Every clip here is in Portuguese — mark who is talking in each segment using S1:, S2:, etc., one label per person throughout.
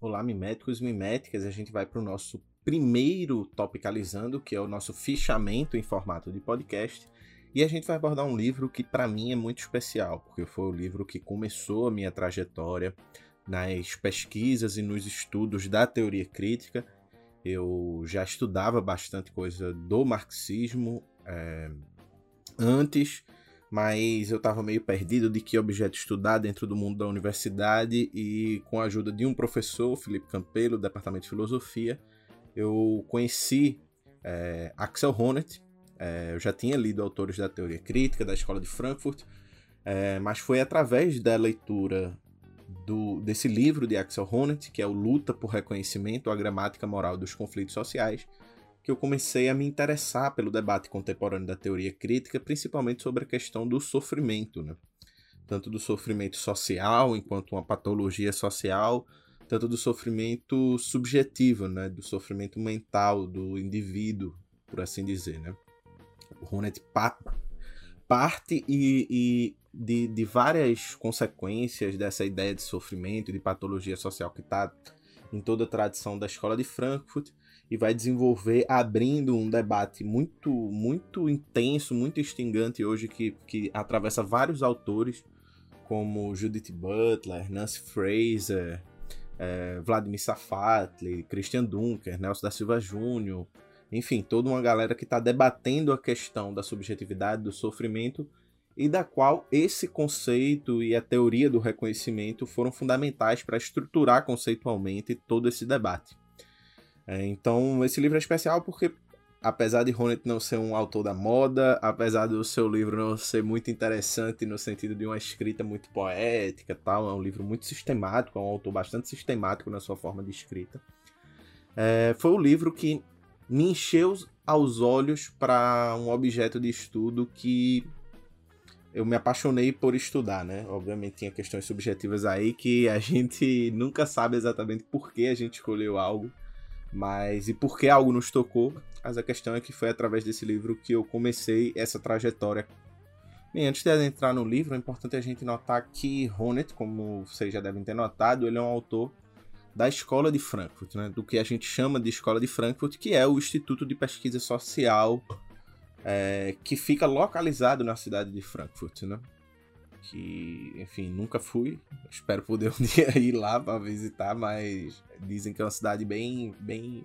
S1: Olá, miméticos e miméticas. A gente vai para o nosso primeiro topicalizando, que é o nosso fichamento em formato de podcast. E a gente vai abordar um livro que para mim é muito especial, porque foi o livro que começou a minha trajetória nas pesquisas e nos estudos da teoria crítica. Eu já estudava bastante coisa do marxismo é, antes, mas eu estava meio perdido de que objeto estudar dentro do mundo da universidade e com a ajuda de um professor, Felipe Campelo, do Departamento de Filosofia, eu conheci é, Axel Honneth. É, eu já tinha lido autores da teoria crítica da Escola de Frankfurt, é, mas foi através da leitura do, desse livro de Axel Honneth, que é o Luta por Reconhecimento, a Gramática Moral dos Conflitos Sociais, que eu comecei a me interessar pelo debate contemporâneo da teoria crítica, principalmente sobre a questão do sofrimento, né? tanto do sofrimento social enquanto uma patologia social, tanto do sofrimento subjetivo, né? do sofrimento mental do indivíduo, por assim dizer. Né? Honneth pa parte e, e de, de várias consequências dessa ideia de sofrimento de patologia social que está em toda a tradição da escola de Frankfurt e vai desenvolver abrindo um debate muito muito intenso, muito instigante hoje que, que atravessa vários autores como Judith Butler, Nancy Fraser, é, Vladimir Safatli, Christian Dunker, Nelson da Silva Júnior, enfim, toda uma galera que está debatendo a questão da subjetividade, do sofrimento e da qual esse conceito e a teoria do reconhecimento foram fundamentais para estruturar conceitualmente todo esse debate. É, então, esse livro é especial porque, apesar de Honneth não ser um autor da moda, apesar do seu livro não ser muito interessante no sentido de uma escrita muito poética, tal, é um livro muito sistemático, é um autor bastante sistemático na sua forma de escrita. É, foi o livro que me encheu aos olhos para um objeto de estudo que eu me apaixonei por estudar, né? Obviamente tinha questões subjetivas aí que a gente nunca sabe exatamente por que a gente escolheu algo, mas e por que algo nos tocou. Mas a questão é que foi através desse livro que eu comecei essa trajetória. Bem, antes de entrar no livro, é importante a gente notar que Honneth, como vocês já devem ter notado, ele é um autor da Escola de Frankfurt, né? do que a gente chama de Escola de Frankfurt, que é o Instituto de Pesquisa Social é, que fica localizado na cidade de Frankfurt, né? Que, enfim, nunca fui. Espero poder um dia ir lá para visitar, mas dizem que é uma cidade bem, bem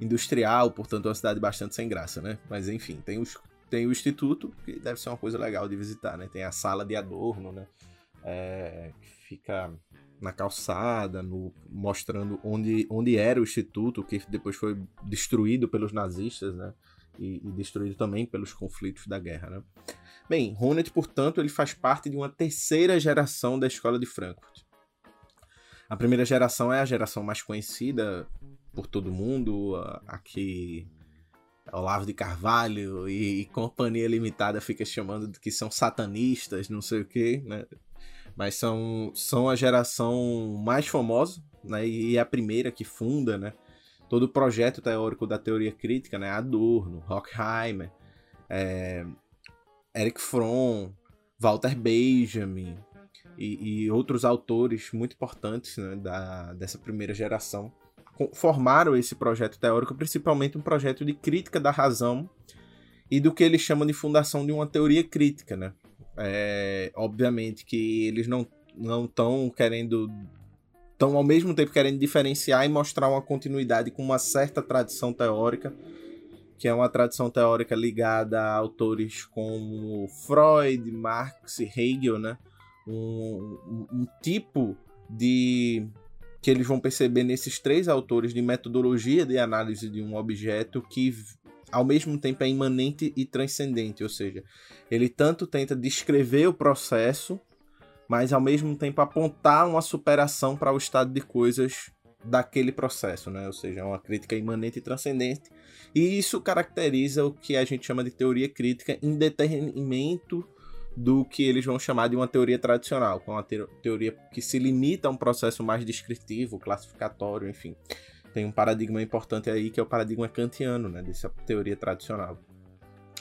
S1: industrial, portanto é uma cidade bastante sem graça, né? Mas enfim, tem, os, tem o instituto, que deve ser uma coisa legal de visitar, né? Tem a sala de adorno, né? É, fica na calçada, no, mostrando onde, onde era o instituto, que depois foi destruído pelos nazistas, né? e, e destruído também pelos conflitos da guerra. Né? Bem, Honneth, portanto, ele faz parte de uma terceira geração da escola de Frankfurt. A primeira geração é a geração mais conhecida por todo mundo, aqui Olavo de Carvalho e, e, Companhia Limitada fica chamando de que são satanistas, não sei o que, né? Mas são, são a geração mais famosa, né? E a primeira que funda, né? todo o projeto teórico da teoria crítica, né? Adorno, Horkheimer, é, Eric Fromm, Walter Benjamin e, e outros autores muito importantes né, da, dessa primeira geração formaram esse projeto teórico, principalmente um projeto de crítica da razão e do que eles chamam de fundação de uma teoria crítica, né? É, obviamente que eles não não estão querendo estão ao mesmo tempo querendo diferenciar e mostrar uma continuidade com uma certa tradição teórica, que é uma tradição teórica ligada a autores como Freud, Marx e Hegel, né? Um, um, um tipo de que eles vão perceber nesses três autores de metodologia de análise de um objeto que ao mesmo tempo é imanente e transcendente, ou seja, ele tanto tenta descrever o processo mas ao mesmo tempo apontar uma superação para o estado de coisas daquele processo, né? Ou seja, uma crítica imanente e transcendente. E isso caracteriza o que a gente chama de teoria crítica em detrimento do que eles vão chamar de uma teoria tradicional, que é uma teoria que se limita a um processo mais descritivo, classificatório, enfim. Tem um paradigma importante aí que é o paradigma kantiano, né, dessa teoria tradicional.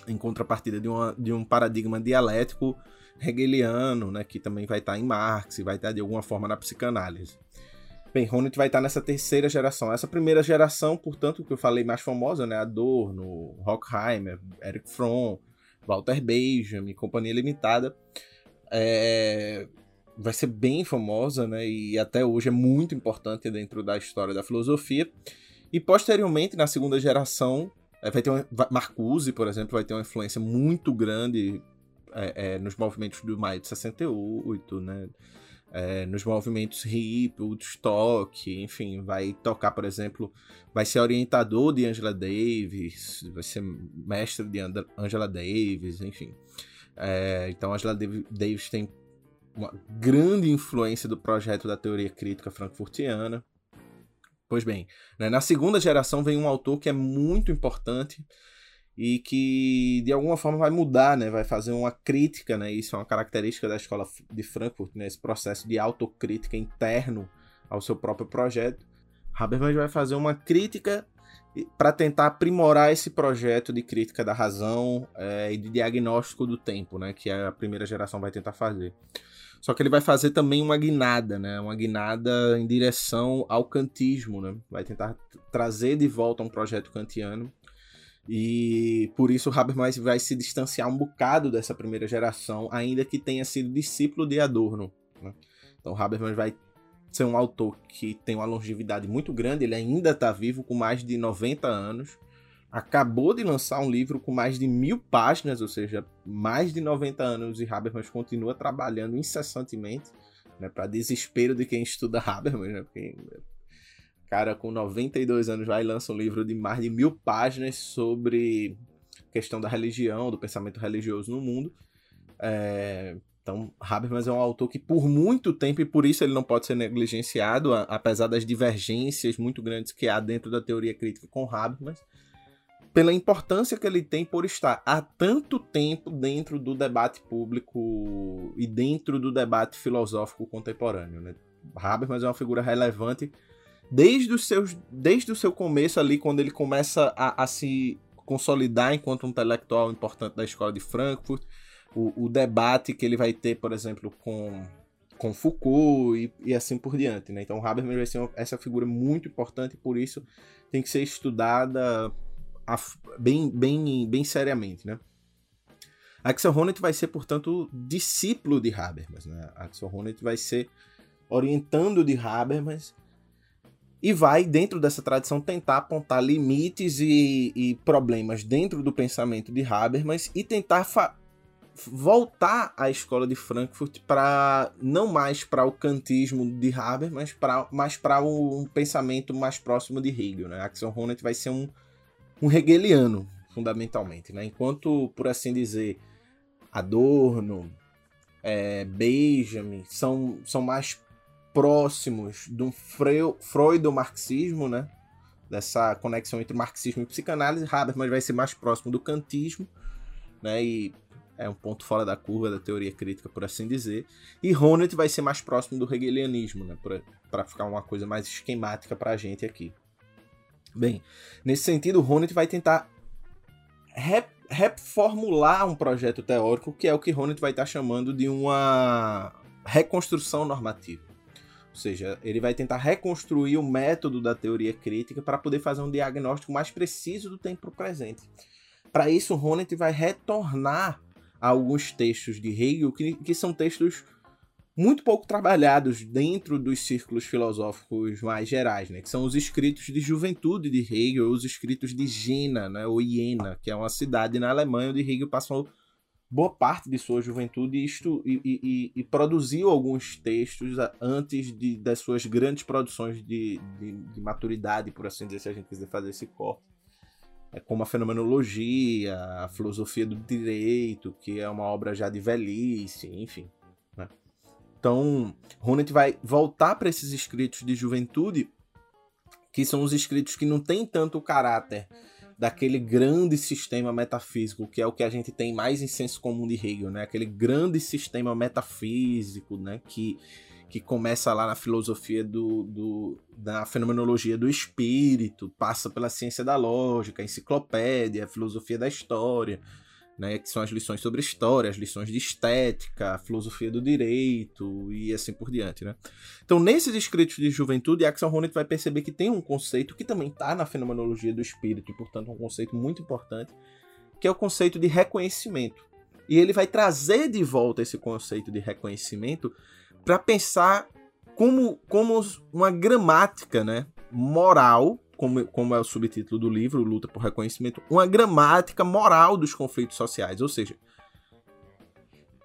S1: Em contrapartida de, uma, de um paradigma dialético hegeliano, né, que também vai estar em Marx e vai estar de alguma forma na psicanálise. Bem, Honneth vai estar nessa terceira geração. Essa primeira geração, portanto, que eu falei mais famosa, né, Adorno, Horkheimer, Eric Fromm, Walter Benjamin, Companhia Limitada, é, vai ser bem famosa, né? E até hoje é muito importante dentro da história da filosofia. E posteriormente, na segunda geração, é, vai ter Marcuse, por exemplo, vai ter uma influência muito grande é, é, nos movimentos do maio de 68, né? É, nos movimentos hip, Woodstock, enfim, vai tocar, por exemplo, vai ser orientador de Angela Davis, vai ser mestre de Angela Davis, enfim. É, então, Angela Davis tem uma grande influência do projeto da teoria crítica frankfurtiana. Pois bem, né, na segunda geração vem um autor que é muito importante e que de alguma forma vai mudar, né? Vai fazer uma crítica, né? Isso é uma característica da escola de Frankfurt, né? Esse processo de autocrítica interno ao seu próprio projeto. Habermas vai fazer uma crítica para tentar aprimorar esse projeto de crítica da razão é, e de diagnóstico do tempo, né? Que a primeira geração vai tentar fazer. Só que ele vai fazer também uma guinada, né? Uma guinada em direção ao kantismo, né? Vai tentar trazer de volta um projeto kantiano. E por isso Habermas vai se distanciar um bocado dessa primeira geração, ainda que tenha sido discípulo de Adorno. Né? Então Habermas vai ser um autor que tem uma longevidade muito grande, ele ainda está vivo com mais de 90 anos acabou de lançar um livro com mais de mil páginas, ou seja, mais de 90 anos, e Habermas continua trabalhando incessantemente, né, para desespero de quem estuda Habermas, né, porque cara com 92 anos vai e lança um livro de mais de mil páginas sobre questão da religião, do pensamento religioso no mundo. É, então, Habermas é um autor que por muito tempo, e por isso ele não pode ser negligenciado, apesar das divergências muito grandes que há dentro da teoria crítica com Habermas, pela importância que ele tem por estar há tanto tempo dentro do debate público e dentro do debate filosófico contemporâneo. Né? Habermas é uma figura relevante desde, os seus, desde o seu começo ali, quando ele começa a, a se consolidar enquanto um intelectual importante da escola de Frankfurt, o, o debate que ele vai ter, por exemplo, com, com Foucault e, e assim por diante. Né? Então, Habermas vai ser uma, essa figura muito importante por isso tem que ser estudada bem, bem, bem seriamente, né? Axel Honneth vai ser, portanto, discípulo de Habermas, né? Axel Honneth vai ser orientando de Habermas e vai, dentro dessa tradição, tentar apontar limites e, e problemas dentro do pensamento de Habermas e tentar voltar à escola de Frankfurt para não mais para o kantismo de Habermas, mas para um pensamento mais próximo de Hegel. Né? Axel Honneth vai ser um um hegeliano, fundamentalmente. Né? Enquanto, por assim dizer, Adorno, é, Benjamin são, são mais próximos do freudo-marxismo, né? dessa conexão entre marxismo e psicanálise. Habermas vai ser mais próximo do kantismo, né? e é um ponto fora da curva da teoria crítica, por assim dizer. E Honneth vai ser mais próximo do hegelianismo, né? para ficar uma coisa mais esquemática para a gente aqui. Bem, nesse sentido, Honneth vai tentar reformular um projeto teórico que é o que Honneth vai estar chamando de uma reconstrução normativa. Ou seja, ele vai tentar reconstruir o método da teoria crítica para poder fazer um diagnóstico mais preciso do tempo presente. Para isso, Honneth vai retornar a alguns textos de Hegel que, que são textos muito pouco trabalhados dentro dos círculos filosóficos mais gerais, né? Que são os escritos de juventude de Hegel, os escritos de Jena, né? Ou Jena, que é uma cidade na Alemanha onde Hegel passou boa parte de sua juventude e, e, e, e produziu alguns textos antes de, das suas grandes produções de, de, de, maturidade, por assim dizer, se a gente quiser fazer esse corte. É como a fenomenologia, a filosofia do direito, que é uma obra já de velhice, enfim. Então, Honneth vai voltar para esses escritos de juventude, que são os escritos que não têm tanto o caráter daquele grande sistema metafísico, que é o que a gente tem mais em senso comum de Hegel, né? Aquele grande sistema metafísico, né? Que, que começa lá na filosofia do, do, da fenomenologia do espírito, passa pela ciência da lógica, enciclopédia, filosofia da história, né, que são as lições sobre história, as lições de estética, filosofia do direito e assim por diante. Né? Então, nesses escritos de juventude, Axel Honneth vai perceber que tem um conceito que também está na fenomenologia do espírito, e, portanto, um conceito muito importante, que é o conceito de reconhecimento. E ele vai trazer de volta esse conceito de reconhecimento para pensar como, como uma gramática né, moral como, como é o subtítulo do livro, Luta por Reconhecimento, uma gramática moral dos conflitos sociais. Ou seja,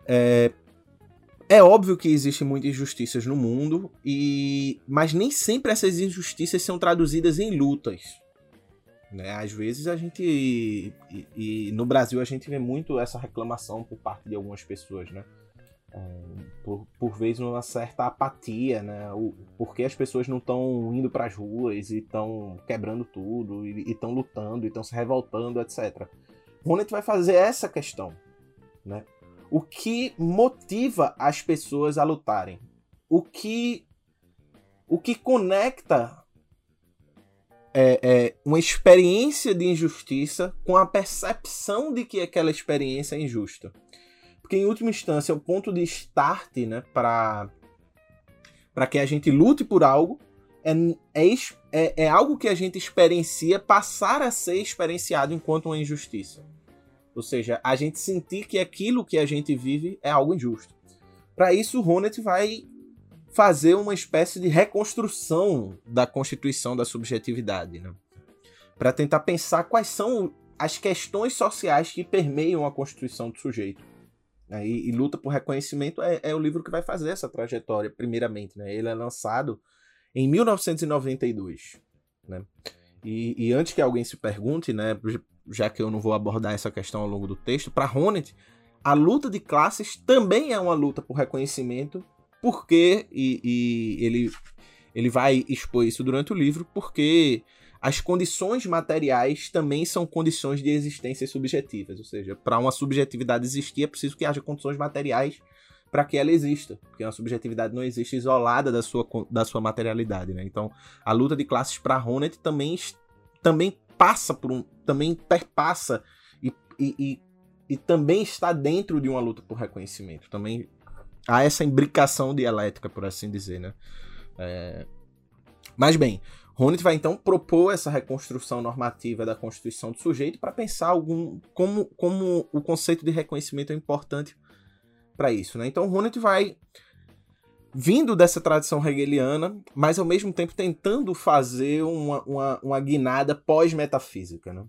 S1: é, é óbvio que existem muitas injustiças no mundo, e mas nem sempre essas injustiças são traduzidas em lutas. Né? Às vezes a gente. E, e, no Brasil a gente vê muito essa reclamação por parte de algumas pessoas, né? Por, por vezes uma certa apatia, né? O, porque as pessoas não estão indo para as ruas e estão quebrando tudo, e estão lutando, e estão se revoltando, etc. Ronet vai fazer essa questão, né? O que motiva as pessoas a lutarem? O que, o que conecta é, é, uma experiência de injustiça com a percepção de que aquela experiência é injusta? Porque, em última instância, o ponto de start né, para que a gente lute por algo é, é, é, é algo que a gente experiencia passar a ser experienciado enquanto uma injustiça. Ou seja, a gente sentir que aquilo que a gente vive é algo injusto. Para isso, o Ronet vai fazer uma espécie de reconstrução da constituição da subjetividade, né? para tentar pensar quais são as questões sociais que permeiam a constituição do sujeito. Né? E, e, Luta por Reconhecimento é, é, o livro que vai fazer essa trajetória, primeiramente. Né? Ele é lançado em 1992. Né? E, e, antes que alguém se pergunte, né, já que eu não vou abordar essa questão ao longo do texto, para Ronet, a luta de classes também é uma luta por reconhecimento, porque, e, e ele, ele vai expor isso durante o livro, porque as condições materiais também são condições de existência subjetivas, ou seja, para uma subjetividade existir é preciso que haja condições materiais para que ela exista, porque uma subjetividade não existe isolada da sua, da sua materialidade, né? Então, a luta de classes para Ronet também, também passa por um, também perpassa e, e, e, e também está dentro de uma luta por reconhecimento. Também há essa imbricação dialética, por assim dizer, né? É... Mas bem, Ronet vai então propor essa reconstrução normativa da constituição do sujeito para pensar algum, como, como o conceito de reconhecimento é importante para isso. Né? Então Ronet vai vindo dessa tradição hegeliana, mas ao mesmo tempo tentando fazer uma, uma, uma guinada pós-metafísica. Né?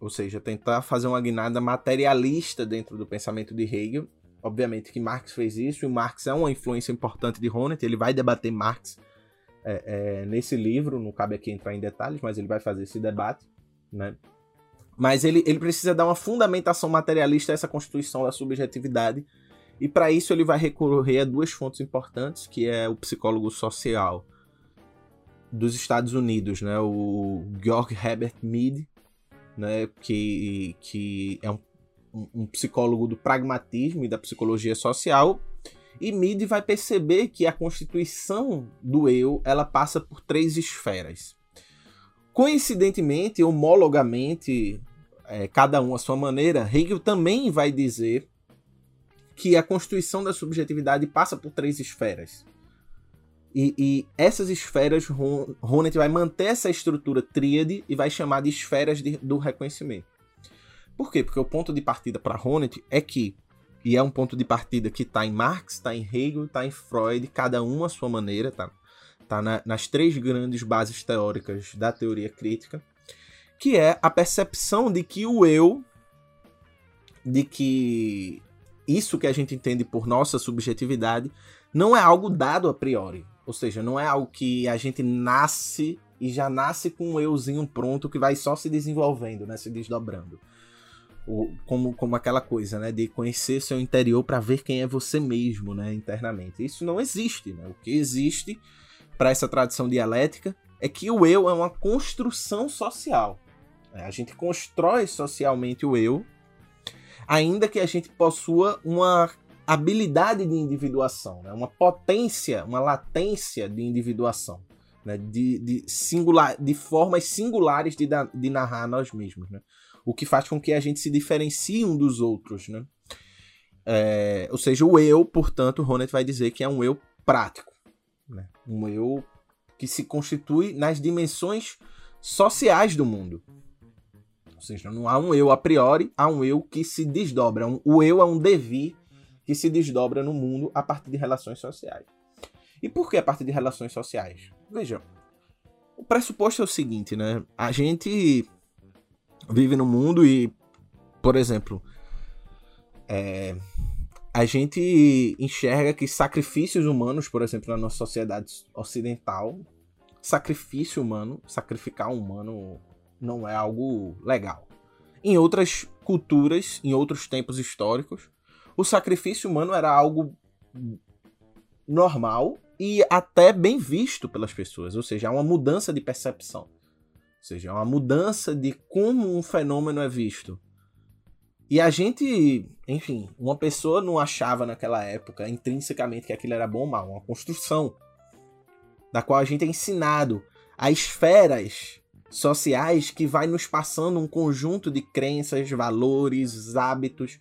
S1: Ou seja, tentar fazer uma guinada materialista dentro do pensamento de Hegel. Obviamente que Marx fez isso, e Marx é uma influência importante de Ronet, ele vai debater Marx é, é, nesse livro, não cabe aqui entrar em detalhes, mas ele vai fazer esse debate, né? Mas ele, ele precisa dar uma fundamentação materialista a essa constituição da subjetividade, e para isso ele vai recorrer a duas fontes importantes, que é o psicólogo social dos Estados Unidos, né? O Georg Herbert Mead, né? Que, que é um, um psicólogo do pragmatismo e da psicologia social, e Mid vai perceber que a constituição do eu ela passa por três esferas. Coincidentemente, homologamente, é, cada um à sua maneira, Hegel também vai dizer que a constituição da subjetividade passa por três esferas. E, e essas esferas, Ronet vai manter essa estrutura tríade e vai chamar de esferas de, do reconhecimento. Por quê? Porque o ponto de partida para Ronet é que e é um ponto de partida que está em Marx, está em Hegel, está em Freud, cada um à sua maneira, tá? Tá na, nas três grandes bases teóricas da teoria crítica, que é a percepção de que o eu, de que isso que a gente entende por nossa subjetividade, não é algo dado a priori. Ou seja, não é algo que a gente nasce e já nasce com um euzinho pronto que vai só se desenvolvendo, né, se desdobrando como, como aquela coisa, né, de conhecer seu interior para ver quem é você mesmo, né, internamente. Isso não existe, né? O que existe para essa tradição dialética é que o eu é uma construção social. Né? A gente constrói socialmente o eu, ainda que a gente possua uma habilidade de individuação, né? uma potência, uma latência de individuação, né? de, de, singular, de formas singulares de, de narrar nós mesmos. Né? O que faz com que a gente se diferencie um dos outros. Né? É, ou seja, o eu, portanto, Ronet vai dizer que é um eu prático. Né? Um eu que se constitui nas dimensões sociais do mundo. Ou seja, não há um eu a priori, há um eu que se desdobra. O eu é um devir que se desdobra no mundo a partir de relações sociais. E por que a partir de relações sociais? Vejam, o pressuposto é o seguinte, né? A gente vive no mundo e, por exemplo, é, a gente enxerga que sacrifícios humanos, por exemplo, na nossa sociedade ocidental, sacrifício humano, sacrificar um humano não é algo legal. Em outras culturas, em outros tempos históricos, o sacrifício humano era algo normal e até bem visto pelas pessoas, ou seja, há uma mudança de percepção. Seja, há uma mudança de como um fenômeno é visto. E a gente, enfim, uma pessoa não achava naquela época intrinsecamente que aquilo era bom ou mal, uma construção da qual a gente é ensinado a esferas sociais que vai nos passando um conjunto de crenças, valores, hábitos,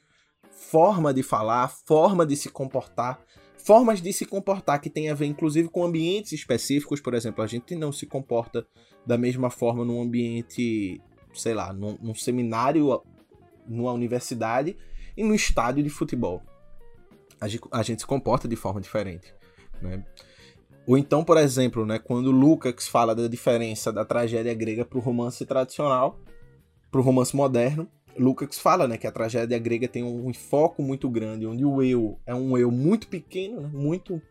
S1: forma de falar, forma de se comportar, formas de se comportar que tem a ver inclusive com ambientes específicos, por exemplo, a gente não se comporta da mesma forma num ambiente, sei lá, num, num seminário numa universidade e no estádio de futebol. A gente, a gente se comporta de forma diferente. Né? Ou então, por exemplo, né, quando Lukács fala da diferença da tragédia grega para o romance tradicional, para o romance moderno, Lukács fala né, que a tragédia grega tem um foco muito grande, onde o eu é um eu muito pequeno, né, muito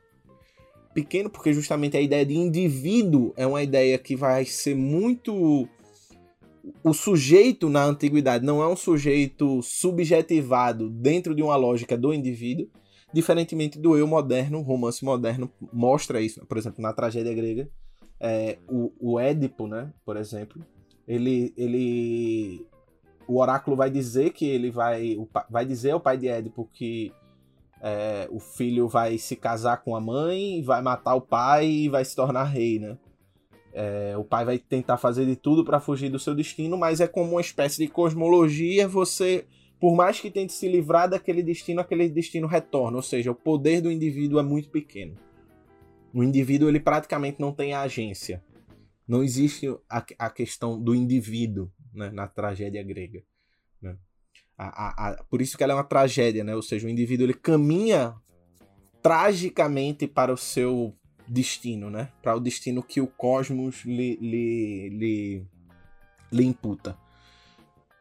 S1: pequeno, porque justamente a ideia de indivíduo é uma ideia que vai ser muito o sujeito na antiguidade não é um sujeito subjetivado dentro de uma lógica do indivíduo, diferentemente do eu moderno, o romance moderno mostra isso. Por exemplo, na tragédia grega, é, o, o Édipo, né, por exemplo, ele, ele, o oráculo vai dizer que ele vai, vai dizer ao pai de Édipo que é, o filho vai se casar com a mãe, vai matar o pai e vai se tornar rei, né? É, o pai vai tentar fazer de tudo para fugir do seu destino, mas é como uma espécie de cosmologia. Você, por mais que tente se livrar daquele destino, aquele destino retorna. Ou seja, o poder do indivíduo é muito pequeno. O indivíduo ele praticamente não tem agência. Não existe a, a questão do indivíduo né, na tragédia grega. Né? A, a, a, por isso que ela é uma tragédia, né? Ou seja, o indivíduo ele caminha tragicamente para o seu destino, né? Para o destino que o cosmos lhe, lhe, lhe, lhe imputa.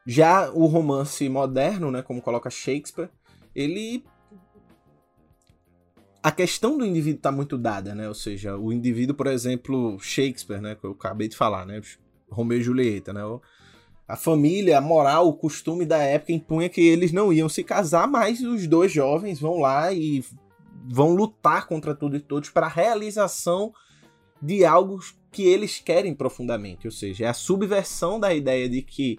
S1: Já o romance moderno, né, como coloca Shakespeare, ele a questão do indivíduo está muito dada, né? Ou seja, o indivíduo, por exemplo, Shakespeare, né, que eu acabei de falar, né, Romeu e Julieta, né? A família, a moral, o costume da época impunha que eles não iam se casar, mas os dois jovens vão lá e vão lutar contra tudo e todos para a realização de algo que eles querem profundamente. Ou seja, é a subversão da ideia de que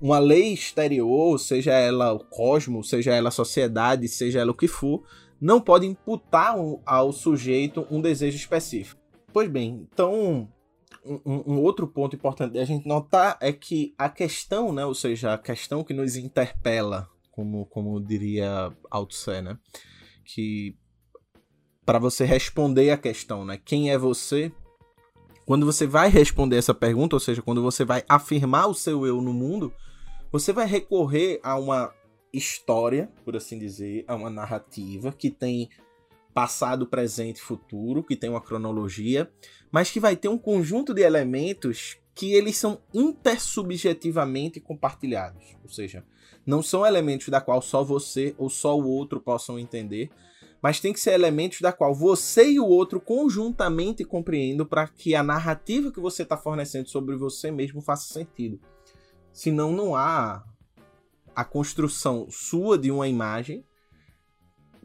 S1: uma lei exterior, seja ela o cosmos, seja ela a sociedade, seja ela o que for, não pode imputar ao sujeito um desejo específico. Pois bem, então um, um, outro ponto importante de a gente notar é que a questão, né, ou seja, a questão que nos interpela, como, como diria Althusser, né, que para você responder a questão, né? Quem é você? Quando você vai responder essa pergunta, ou seja, quando você vai afirmar o seu eu no mundo, você vai recorrer a uma história, por assim dizer, a uma narrativa que tem passado, presente e futuro, que tem uma cronologia, mas que vai ter um conjunto de elementos que eles são intersubjetivamente compartilhados. Ou seja, não são elementos da qual só você ou só o outro possam entender, mas tem que ser elementos da qual você e o outro conjuntamente compreendam para que a narrativa que você está fornecendo sobre você mesmo faça sentido. Senão não há a construção sua de uma imagem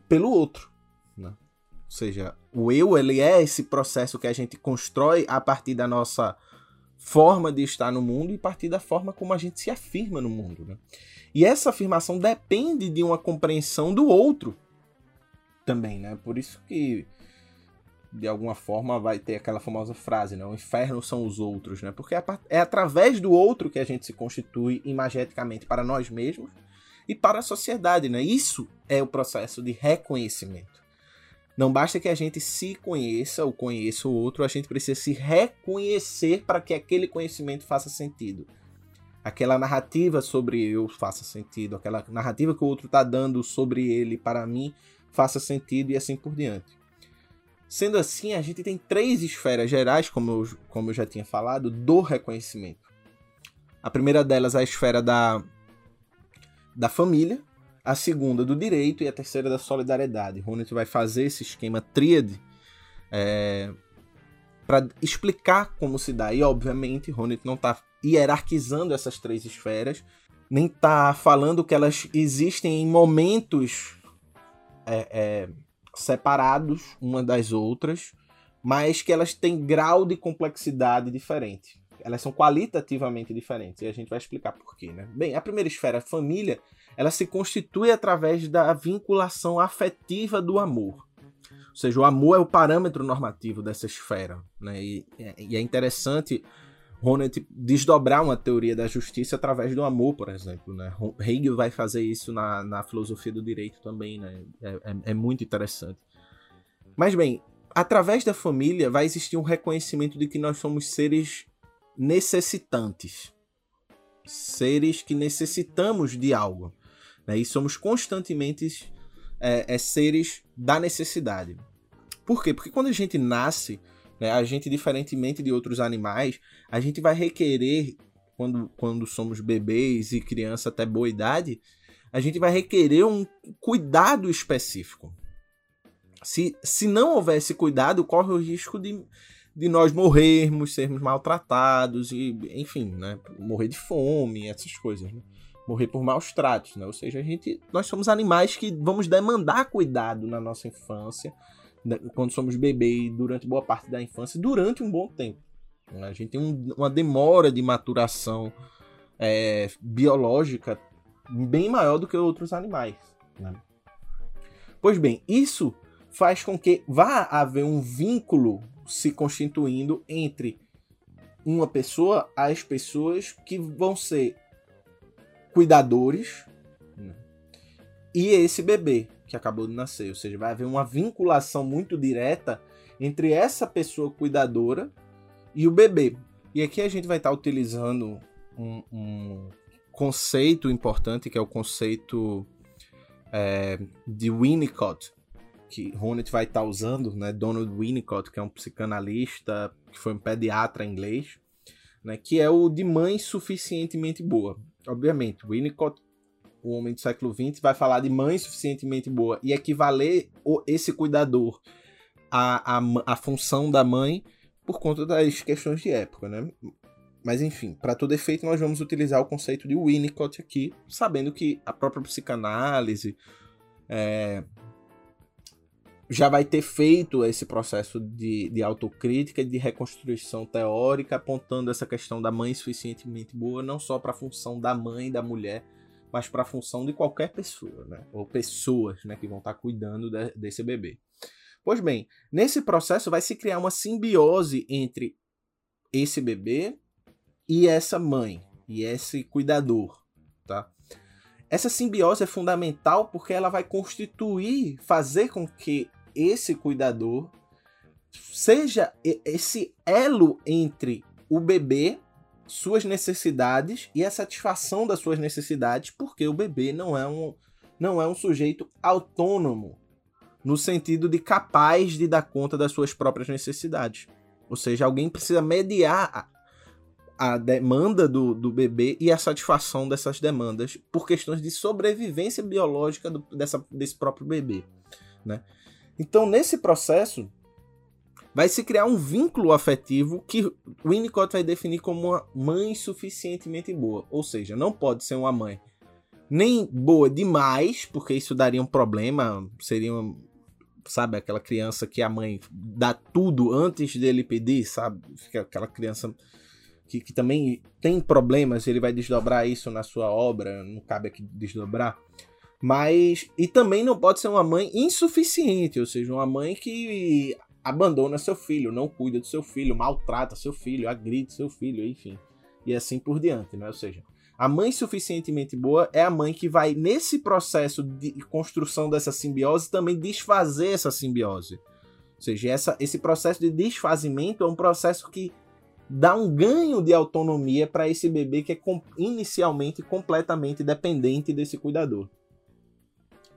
S1: pelo outro. Né? Ou seja, o eu ele é esse processo que a gente constrói a partir da nossa forma de estar no mundo e partir da forma como a gente se afirma no mundo. Né? E essa afirmação depende de uma compreensão do outro também, né? Por isso que de alguma forma vai ter aquela famosa frase, né? O inferno são os outros, né? Porque é, é através do outro que a gente se constitui imageticamente para nós mesmos e para a sociedade, né? Isso é o processo de reconhecimento. Não basta que a gente se conheça ou conheça o outro, a gente precisa se reconhecer para que aquele conhecimento faça sentido. Aquela narrativa sobre eu faça sentido, aquela narrativa que o outro está dando sobre ele para mim faça sentido e assim por diante. Sendo assim, a gente tem três esferas gerais, como eu, como eu já tinha falado, do reconhecimento. A primeira delas é a esfera da, da família, a segunda do direito e a terceira da solidariedade. Ronit vai fazer esse esquema tríade é, para explicar como se dá. E, obviamente, Ronit não está hierarquizando essas três esferas, nem está falando que elas existem em momentos é, é, separados uma das outras, mas que elas têm grau de complexidade diferente. Elas são qualitativamente diferentes e a gente vai explicar por quê, né? Bem, a primeira esfera, a família, ela se constitui através da vinculação afetiva do amor. Ou seja, o amor é o parâmetro normativo dessa esfera, né? E, e é interessante Ronnet desdobrar uma teoria da justiça através do amor, por exemplo. Né? Hegel vai fazer isso na, na filosofia do direito também, né? É, é, é, muito interessante. Mas bem, através da família vai existir um reconhecimento de que nós somos seres necessitantes. Seres que necessitamos de algo. Né? E somos constantemente é, é, seres da necessidade. Por quê? Porque quando a gente nasce, né? A gente, diferentemente de outros animais, a gente vai requerer, quando, quando somos bebês e criança até boa idade, a gente vai requerer um cuidado específico. Se, se não houvesse cuidado, corre o risco de, de nós morrermos, sermos maltratados e, enfim, né, morrer de fome, essas coisas, né? Morrer por maus tratos, né? Ou seja, a gente, nós somos animais que vamos demandar cuidado na nossa infância quando somos bebê e durante boa parte da infância, durante um bom tempo. Né? A gente tem um, uma demora de maturação é, biológica bem maior do que outros animais. Né? Pois bem, isso faz com que vá haver um vínculo se constituindo entre uma pessoa as pessoas que vão ser cuidadores né? e esse bebê que acabou de nascer. Ou seja, vai haver uma vinculação muito direta entre essa pessoa cuidadora e o bebê. E aqui a gente vai estar utilizando um, um conceito importante, que é o conceito é, de Winnicott, que Ronit vai estar usando, né? Donald Winnicott, que é um psicanalista, que foi um pediatra inglês, né? que é o de mãe suficientemente boa. Obviamente, Winnicott o homem do século XX vai falar de mãe suficientemente boa e equivaler esse cuidador à, à, à função da mãe por conta das questões de época, né? Mas enfim, para todo efeito, nós vamos utilizar o conceito de Winnicott aqui, sabendo que a própria psicanálise é, já vai ter feito esse processo de, de autocrítica e de reconstrução teórica, apontando essa questão da mãe suficientemente boa, não só para a função da mãe, da mulher, mas para a função de qualquer pessoa, né? Ou pessoas, né, que vão estar tá cuidando de, desse bebê. Pois bem, nesse processo vai se criar uma simbiose entre esse bebê e essa mãe e esse cuidador, tá? Essa simbiose é fundamental porque ela vai constituir, fazer com que esse cuidador seja esse elo entre o bebê suas necessidades e a satisfação das suas necessidades, porque o bebê não é um, não é um sujeito autônomo, no sentido de capaz de dar conta das suas próprias necessidades. Ou seja, alguém precisa mediar a, a demanda do, do bebê e a satisfação dessas demandas por questões de sobrevivência biológica do, dessa, desse próprio bebê. Né? Então, nesse processo, vai se criar um vínculo afetivo que Winnicott vai definir como uma mãe suficientemente boa. Ou seja, não pode ser uma mãe nem boa demais, porque isso daria um problema, seria uma, sabe, aquela criança que a mãe dá tudo antes dele pedir, sabe? Aquela criança que, que também tem problemas, ele vai desdobrar isso na sua obra, não cabe aqui desdobrar. Mas. E também não pode ser uma mãe insuficiente, ou seja, uma mãe que abandona seu filho, não cuida do seu filho, maltrata seu filho, agride seu filho, enfim. E assim por diante, né? Ou seja, a mãe suficientemente boa é a mãe que vai, nesse processo de construção dessa simbiose, também desfazer essa simbiose. Ou seja, essa, esse processo de desfazimento é um processo que dá um ganho de autonomia para esse bebê que é inicialmente completamente dependente desse cuidador.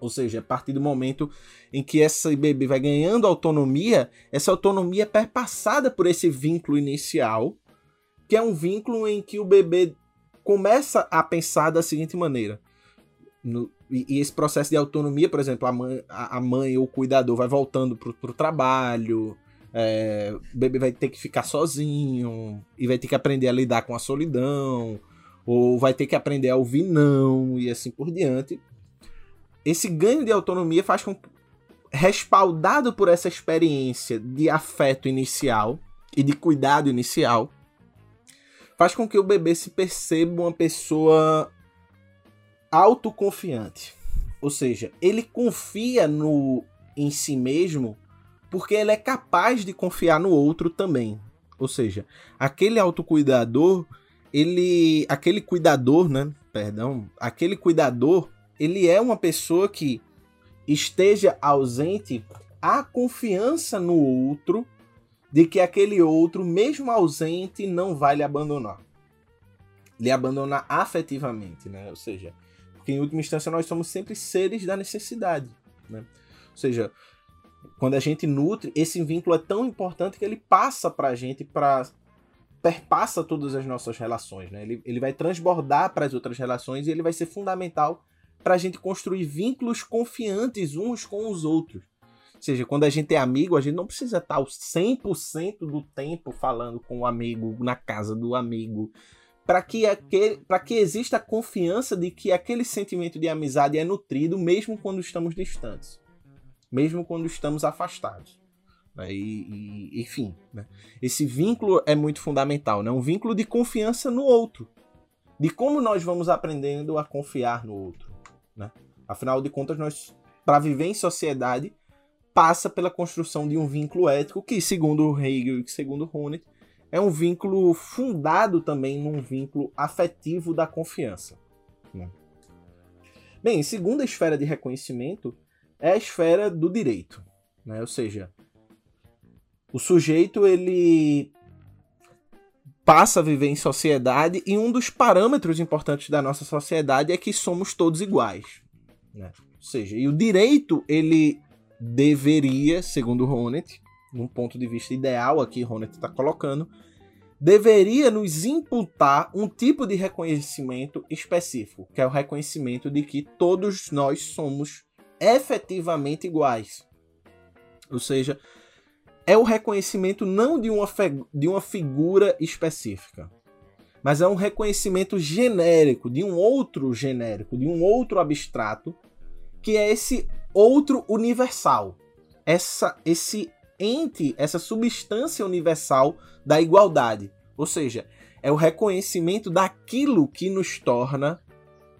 S1: Ou seja, a partir do momento em que esse bebê vai ganhando autonomia, essa autonomia é perpassada por esse vínculo inicial, que é um vínculo em que o bebê começa a pensar da seguinte maneira. No, e, e, esse processo de autonomia, por exemplo, a mãe, a, a mãe ou o cuidador vai voltando para o trabalho, é, o bebê vai ter que ficar sozinho e vai ter que aprender a lidar com a solidão, ou vai ter que aprender a ouvir não e assim por diante. Esse ganho de autonomia faz com respaldado por essa experiência de afeto inicial e de cuidado inicial, faz com que o bebê se perceba uma pessoa autoconfiante. Ou seja, ele confia no em si mesmo porque ele é capaz de confiar no outro também. Ou seja, aquele autocuidador, ele, aquele cuidador, né, perdão, aquele cuidador, ele é uma pessoa que esteja ausente a confiança no outro de que aquele outro, mesmo ausente, não vai lhe abandonar. Lhe abandonar afetivamente, né? Ou seja, porque em última instância nós somos sempre seres da necessidade, né? Ou seja, quando a gente nutre, esse vínculo é tão importante que ele passa para a gente, para perpassa todas as nossas relações, né? Ele, ele vai transbordar para as outras relações e ele vai ser fundamental para a gente construir vínculos confiantes uns com os outros. Ou seja, quando a gente é amigo, a gente não precisa estar 100% do tempo falando com o amigo, na casa do amigo, para que, que exista a confiança de que aquele sentimento de amizade é nutrido mesmo quando estamos distantes mesmo quando estamos afastados. Né? E, e, enfim, né? esse vínculo é muito fundamental, né? um vínculo de confiança no outro, de como nós vamos aprendendo a confiar no outro. Né? Afinal de contas, nós, para viver em sociedade, passa pela construção de um vínculo ético que, segundo Hegel e segundo Honneth, é um vínculo fundado também num vínculo afetivo da confiança. Né? Bem, segunda esfera de reconhecimento é a esfera do direito, né? Ou seja, o sujeito ele passa a viver em sociedade e um dos parâmetros importantes da nossa sociedade é que somos todos iguais, né? Ou seja, e o direito ele deveria, segundo Honneth, num ponto de vista ideal aqui Honneth está colocando, deveria nos imputar um tipo de reconhecimento específico, que é o reconhecimento de que todos nós somos efetivamente iguais. Ou seja, é o reconhecimento não de uma, de uma figura específica, mas é um reconhecimento genérico, de um outro genérico, de um outro abstrato, que é esse outro universal. Essa, esse ente, essa substância universal da igualdade. Ou seja, é o reconhecimento daquilo que nos torna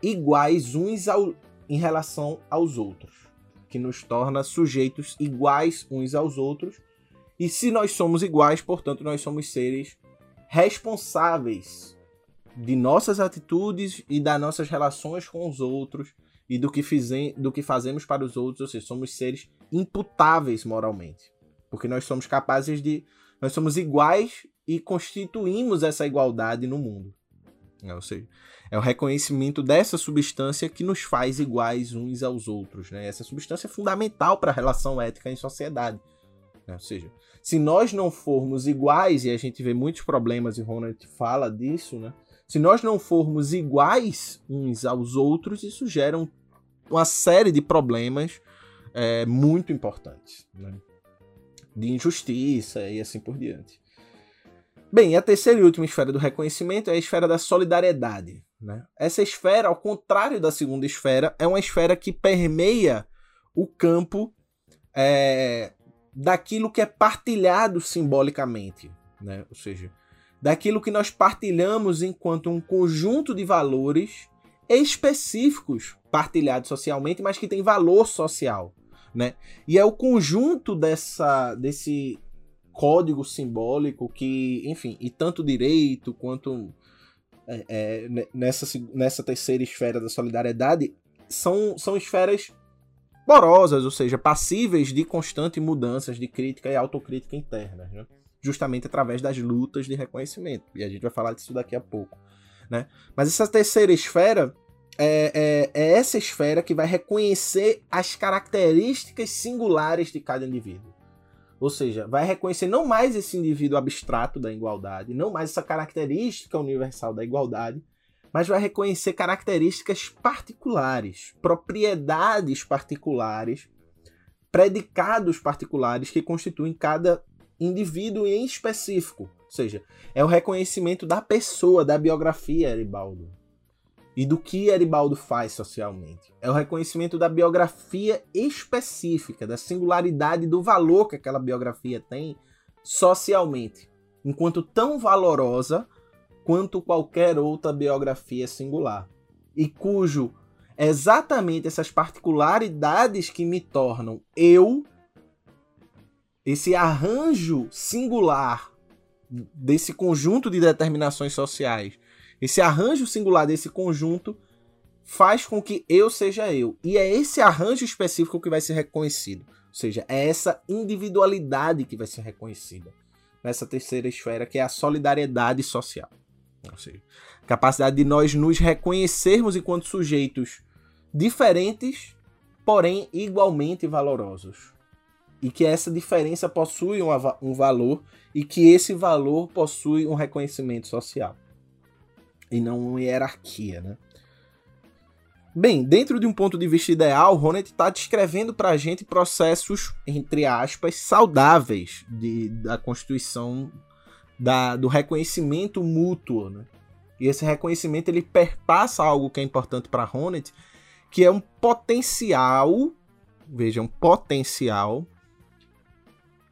S1: iguais uns ao, em relação aos outros, que nos torna sujeitos iguais uns aos outros. E se nós somos iguais, portanto, nós somos seres responsáveis de nossas atitudes e das nossas relações com os outros e do que, fizem, do que fazemos para os outros, ou seja, somos seres imputáveis moralmente. Porque nós somos capazes de. Nós somos iguais e constituímos essa igualdade no mundo. Ou seja, é o reconhecimento dessa substância que nos faz iguais uns aos outros. Né? Essa substância é fundamental para a relação ética em sociedade. Né? Ou seja, se nós não formos iguais, e a gente vê muitos problemas, e Ronald fala disso, né? se nós não formos iguais uns aos outros, isso gera um, uma série de problemas é, muito importantes. Né? De injustiça e assim por diante. Bem, a terceira e última esfera do reconhecimento é a esfera da solidariedade. Né? Essa esfera, ao contrário da segunda esfera, é uma esfera que permeia o campo é, daquilo que é partilhado simbolicamente. Né? Ou seja, daquilo que nós partilhamos enquanto um conjunto de valores específicos partilhados socialmente, mas que tem valor social, né? E é o conjunto dessa desse código simbólico que, enfim, e tanto direito quanto é, é, nessa, nessa terceira esfera da solidariedade são, são esferas porosas, ou seja, passíveis de constante mudanças de crítica e autocrítica interna, né? justamente através das lutas de reconhecimento. E a gente vai falar disso daqui a pouco. Né? Mas essa terceira esfera é, é, é essa esfera que vai reconhecer as características singulares de cada indivíduo. Ou seja, vai reconhecer não mais esse indivíduo abstrato da igualdade, não mais essa característica universal da igualdade, mas vai reconhecer características particulares, propriedades particulares, predicados particulares que constituem cada indivíduo em específico. Ou seja, é o reconhecimento da pessoa, da biografia Eribaldo. E do que Eribaldo faz socialmente. É o reconhecimento da biografia específica, da singularidade do valor que aquela biografia tem socialmente, enquanto tão valorosa quanto qualquer outra biografia singular, e cujo exatamente essas particularidades que me tornam eu, esse arranjo singular desse conjunto de determinações sociais, esse arranjo singular desse conjunto faz com que eu seja eu. E é esse arranjo específico que vai ser reconhecido. Ou seja, é essa individualidade que vai ser reconhecida nessa terceira esfera, que é a solidariedade social. Ou seja, capacidade de nós nos reconhecermos enquanto sujeitos diferentes, porém igualmente valorosos. E que essa diferença possui um, valor e que esse valor possui um reconhecimento social. E não uma hierarquia, né? Bem, dentro de um ponto de vista ideal, Ronet está descrevendo para a gente processos, entre aspas, saudáveis de, da constituição da, do reconhecimento mútuo, né? E esse reconhecimento ele perpassa algo que é importante para Hornet, que é um potencial, veja, um potencial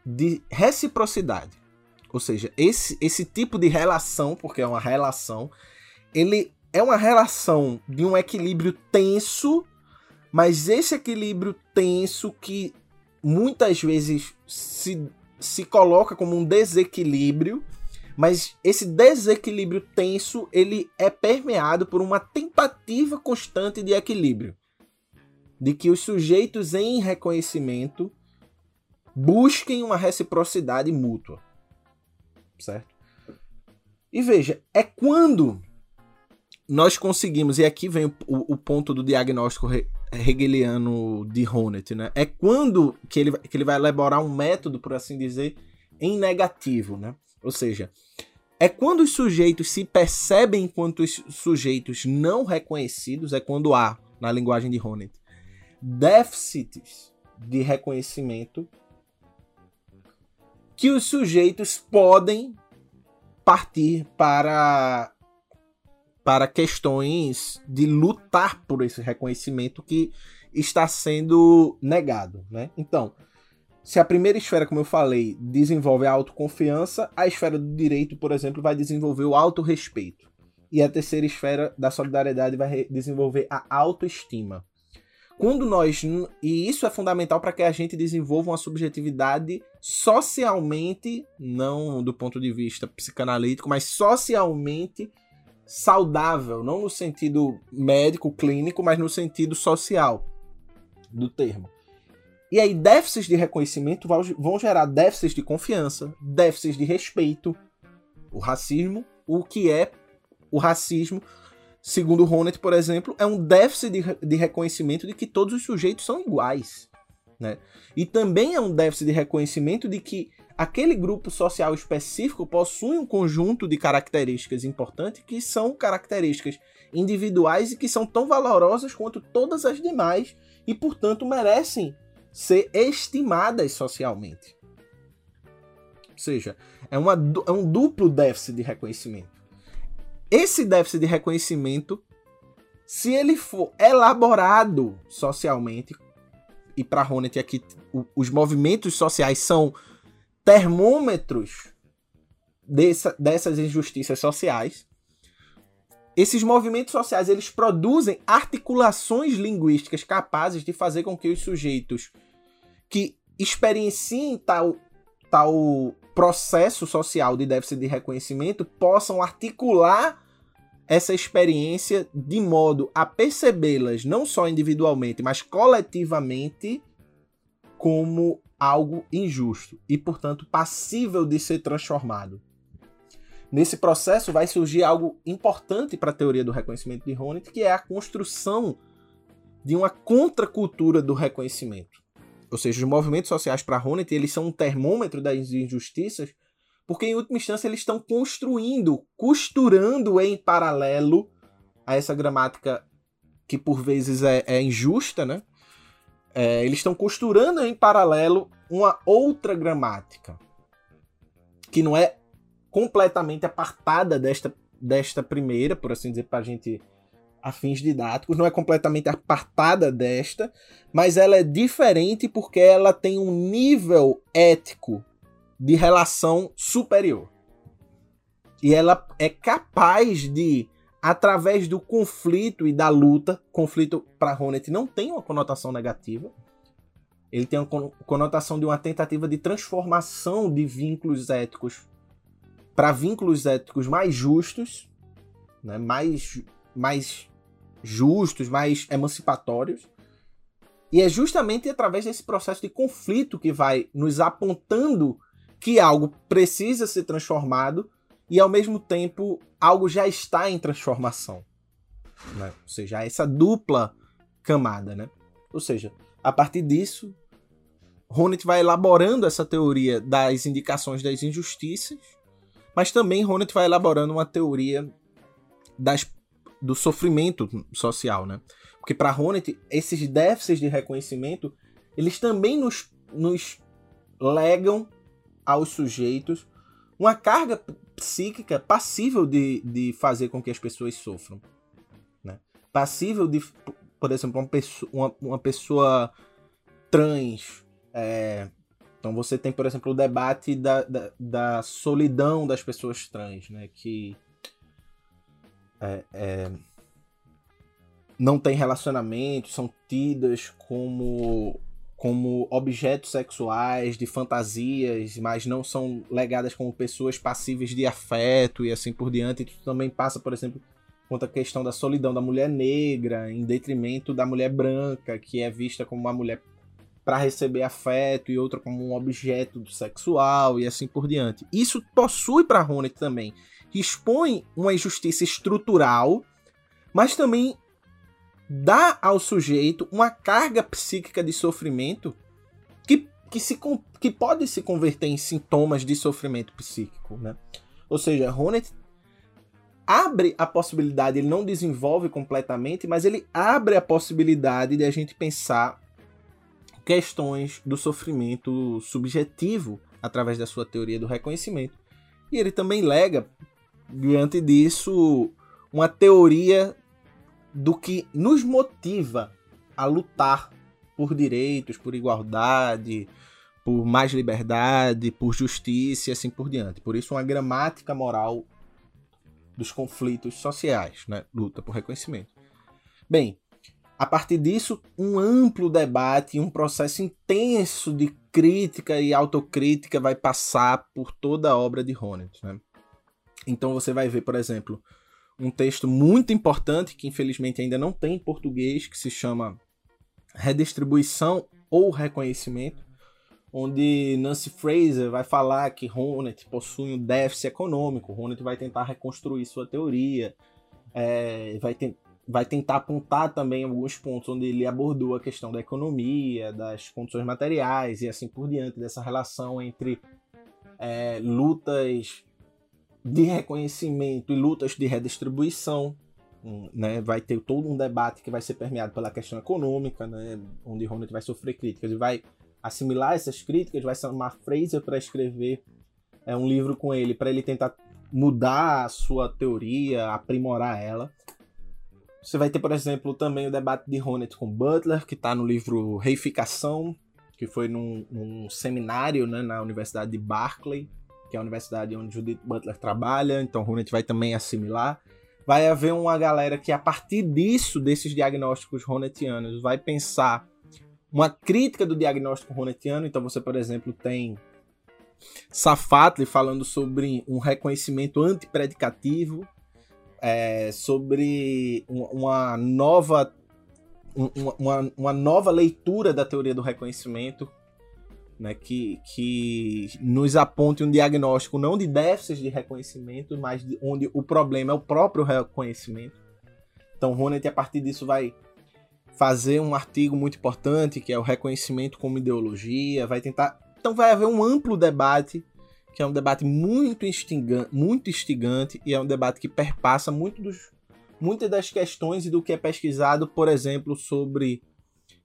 S1: de reciprocidade. Ou seja, esse, esse tipo de relação, porque é uma relação, ele é uma relação de um equilíbrio tenso, mas esse equilíbrio tenso que muitas vezes se se coloca como um desequilíbrio, mas esse desequilíbrio tenso ele é permeado por uma tentativa constante de equilíbrio, de que os sujeitos em reconhecimento busquem uma reciprocidade mútua, certo? E veja, é quando nós conseguimos, e aqui vem o, o ponto do diagnóstico hegeliano de Honneth, né? É quando que ele, que ele vai elaborar um método, por assim dizer, em negativo, né? Ou seja, é quando os sujeitos se percebem enquanto sujeitos não reconhecidos, é quando há, na linguagem de Honneth, déficits de reconhecimento que os sujeitos podem partir para para questões de lutar por esse reconhecimento que está sendo negado, né? Então, se a primeira esfera, como eu falei, desenvolve a autoconfiança, a esfera do direito, por exemplo, vai desenvolver o autorrespeito. E a terceira esfera da solidariedade vai desenvolver a autoestima. Quando nós. E isso é fundamental para que a gente desenvolva uma subjetividade socialmente, não do ponto de vista psicanalítico, mas socialmente saudável, não no sentido médico, clínico, mas no sentido social do termo. E aí, déficits de reconhecimento vão gerar déficits de confiança, déficits de respeito, o racismo, o que é o racismo, segundo Honneth, por exemplo, é um déficit de, de reconhecimento de que todos os sujeitos são iguais. Né? E também é um déficit de reconhecimento de que aquele grupo social específico possui um conjunto de características importantes que são características individuais e que são tão valorosas quanto todas as demais e, portanto, merecem ser estimadas socialmente. Ou seja, é, uma, é um duplo déficit de reconhecimento. Esse déficit de reconhecimento, se ele for elaborado socialmente, e para Ronet aqui os movimentos sociais são termômetros dessa, dessas injustiças sociais, esses movimentos sociais eles produzem articulações linguísticas capazes de fazer com que os sujeitos que experienciem tal, tal processo social de déficit de reconhecimento possam articular essa experiência de modo a percebê-las não só individualmente, mas coletivamente como algo injusto e, portanto, passível de ser transformado. Nesse processo vai surgir algo importante para a teoria do reconhecimento de Honneth, que é a construção de uma contracultura do reconhecimento. Ou seja, os movimentos sociais para Honneth, eles são um termômetro das injustiças, porque em última instância eles estão construindo, costurando em paralelo a essa gramática que por vezes é, é injusta, né? é, eles estão costurando em paralelo uma outra gramática que não é completamente apartada desta, desta primeira, por assim dizer, para a gente a fins didáticos, não é completamente apartada desta, mas ela é diferente porque ela tem um nível ético de relação superior. E ela é capaz de através do conflito e da luta. Conflito para Hornet não tem uma conotação negativa. Ele tem uma conotação de uma tentativa de transformação de vínculos éticos para vínculos éticos mais justos, né? mais, mais justos, mais emancipatórios. E é justamente através desse processo de conflito que vai nos apontando que algo precisa ser transformado e ao mesmo tempo algo já está em transformação. Né? Ou seja, essa dupla camada. Né? Ou seja, a partir disso, Honneth vai elaborando essa teoria das indicações das injustiças, mas também Honneth vai elaborando uma teoria das, do sofrimento social. Né? Porque para Honneth, esses déficits de reconhecimento, eles também nos, nos legam aos sujeitos uma carga psíquica passível de, de fazer com que as pessoas sofram. Né? Passível de, por exemplo, uma pessoa, uma, uma pessoa trans. É, então você tem, por exemplo, o debate da, da, da solidão das pessoas trans, né? que é, é, não tem relacionamento, são tidas como como objetos sexuais, de fantasias, mas não são legadas como pessoas passíveis de afeto e assim por diante. Isso também passa, por exemplo, contra a questão da solidão da mulher negra, em detrimento da mulher branca, que é vista como uma mulher para receber afeto e outra como um objeto sexual e assim por diante. Isso possui para Ronet também, expõe uma injustiça estrutural, mas também dá ao sujeito uma carga psíquica de sofrimento que, que, se, que pode se converter em sintomas de sofrimento psíquico. Né? Ou seja, Ronet abre a possibilidade, ele não desenvolve completamente, mas ele abre a possibilidade de a gente pensar questões do sofrimento subjetivo através da sua teoria do reconhecimento. E ele também lega, diante disso, uma teoria do que nos motiva a lutar por direitos, por igualdade, por mais liberdade, por justiça e assim por diante. Por isso, uma gramática moral dos conflitos sociais, né? luta por reconhecimento. Bem, a partir disso, um amplo debate, um processo intenso de crítica e autocrítica vai passar por toda a obra de Honneth. Né? Então você vai ver, por exemplo, um texto muito importante que infelizmente ainda não tem em português, que se chama Redistribuição ou Reconhecimento, onde Nancy Fraser vai falar que Honneth possui um déficit econômico, Honneth vai tentar reconstruir sua teoria, é, vai, te vai tentar apontar também alguns pontos onde ele abordou a questão da economia, das condições materiais e assim por diante, dessa relação entre é, lutas de reconhecimento e lutas de redistribuição. Né, vai ter todo um debate que vai ser permeado pela questão econômica, né, onde Ronald vai sofrer críticas e vai assimilar essas críticas, vai chamar Fraser para escrever é, um livro com ele, para ele tentar mudar a sua teoria, aprimorar ela. Você vai ter, por exemplo, também o debate de Honneth com Butler, que está no livro Reificação, que foi num, num seminário né, na Universidade de Berkeley, que é a universidade onde Judith Butler trabalha, então Hunet vai também assimilar. Vai haver uma galera que, a partir disso, desses diagnósticos ronetianos, vai pensar uma crítica do diagnóstico ronetiano. Então, você, por exemplo, tem Safatli falando sobre um reconhecimento antipredicativo, é, sobre uma nova uma, uma nova leitura da teoria do reconhecimento, né, que, que nos aponte um diagnóstico não de déficits de reconhecimento, mas de onde o problema é o próprio reconhecimento. Então, Ronet, a partir disso, vai fazer um artigo muito importante, que é o reconhecimento como ideologia, vai tentar... Então, vai haver um amplo debate, que é um debate muito instigante, muito instigante e é um debate que perpassa muito dos, muitas das questões e do que é pesquisado, por exemplo, sobre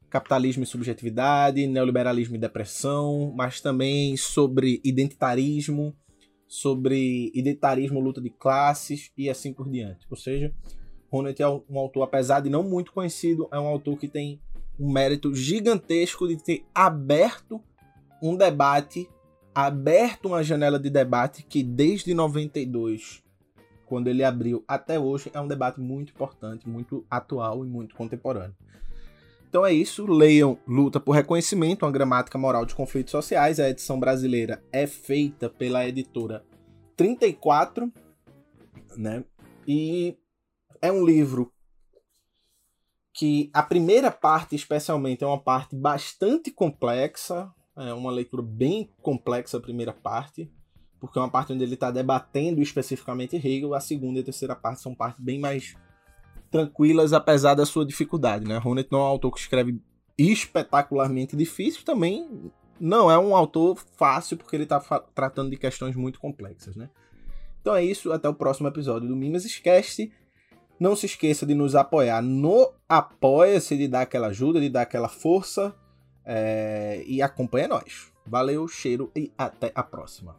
S1: capitalismo e subjetividade, neoliberalismo e depressão, mas também sobre identitarismo, sobre identitarismo, luta de classes e assim por diante. Ou seja, Ronet é um autor, apesar de não muito conhecido, é um autor que tem um mérito gigantesco de ter aberto um debate, aberto uma janela de debate que desde 92, quando ele abriu até hoje, é um debate muito importante, muito atual e muito contemporâneo. Então é isso, leiam Luta por Reconhecimento, uma gramática moral de conflitos sociais. A edição brasileira é feita pela editora 34, né? E é um livro que a primeira parte, especialmente, é uma parte bastante complexa, é uma leitura bem complexa a primeira parte, porque é uma parte onde ele está debatendo especificamente Hegel, a segunda e a terceira parte são partes bem mais tranquilas, apesar da sua dificuldade. Né? Ronet não é um autor que escreve espetacularmente difícil, também não é um autor fácil, porque ele está tratando de questões muito complexas. Né? Então é isso, até o próximo episódio do Mimes Cast. Não se esqueça de nos apoiar no Apoia-se, de dar aquela ajuda, de dar aquela força é... e acompanha nós. Valeu, cheiro e até a próxima.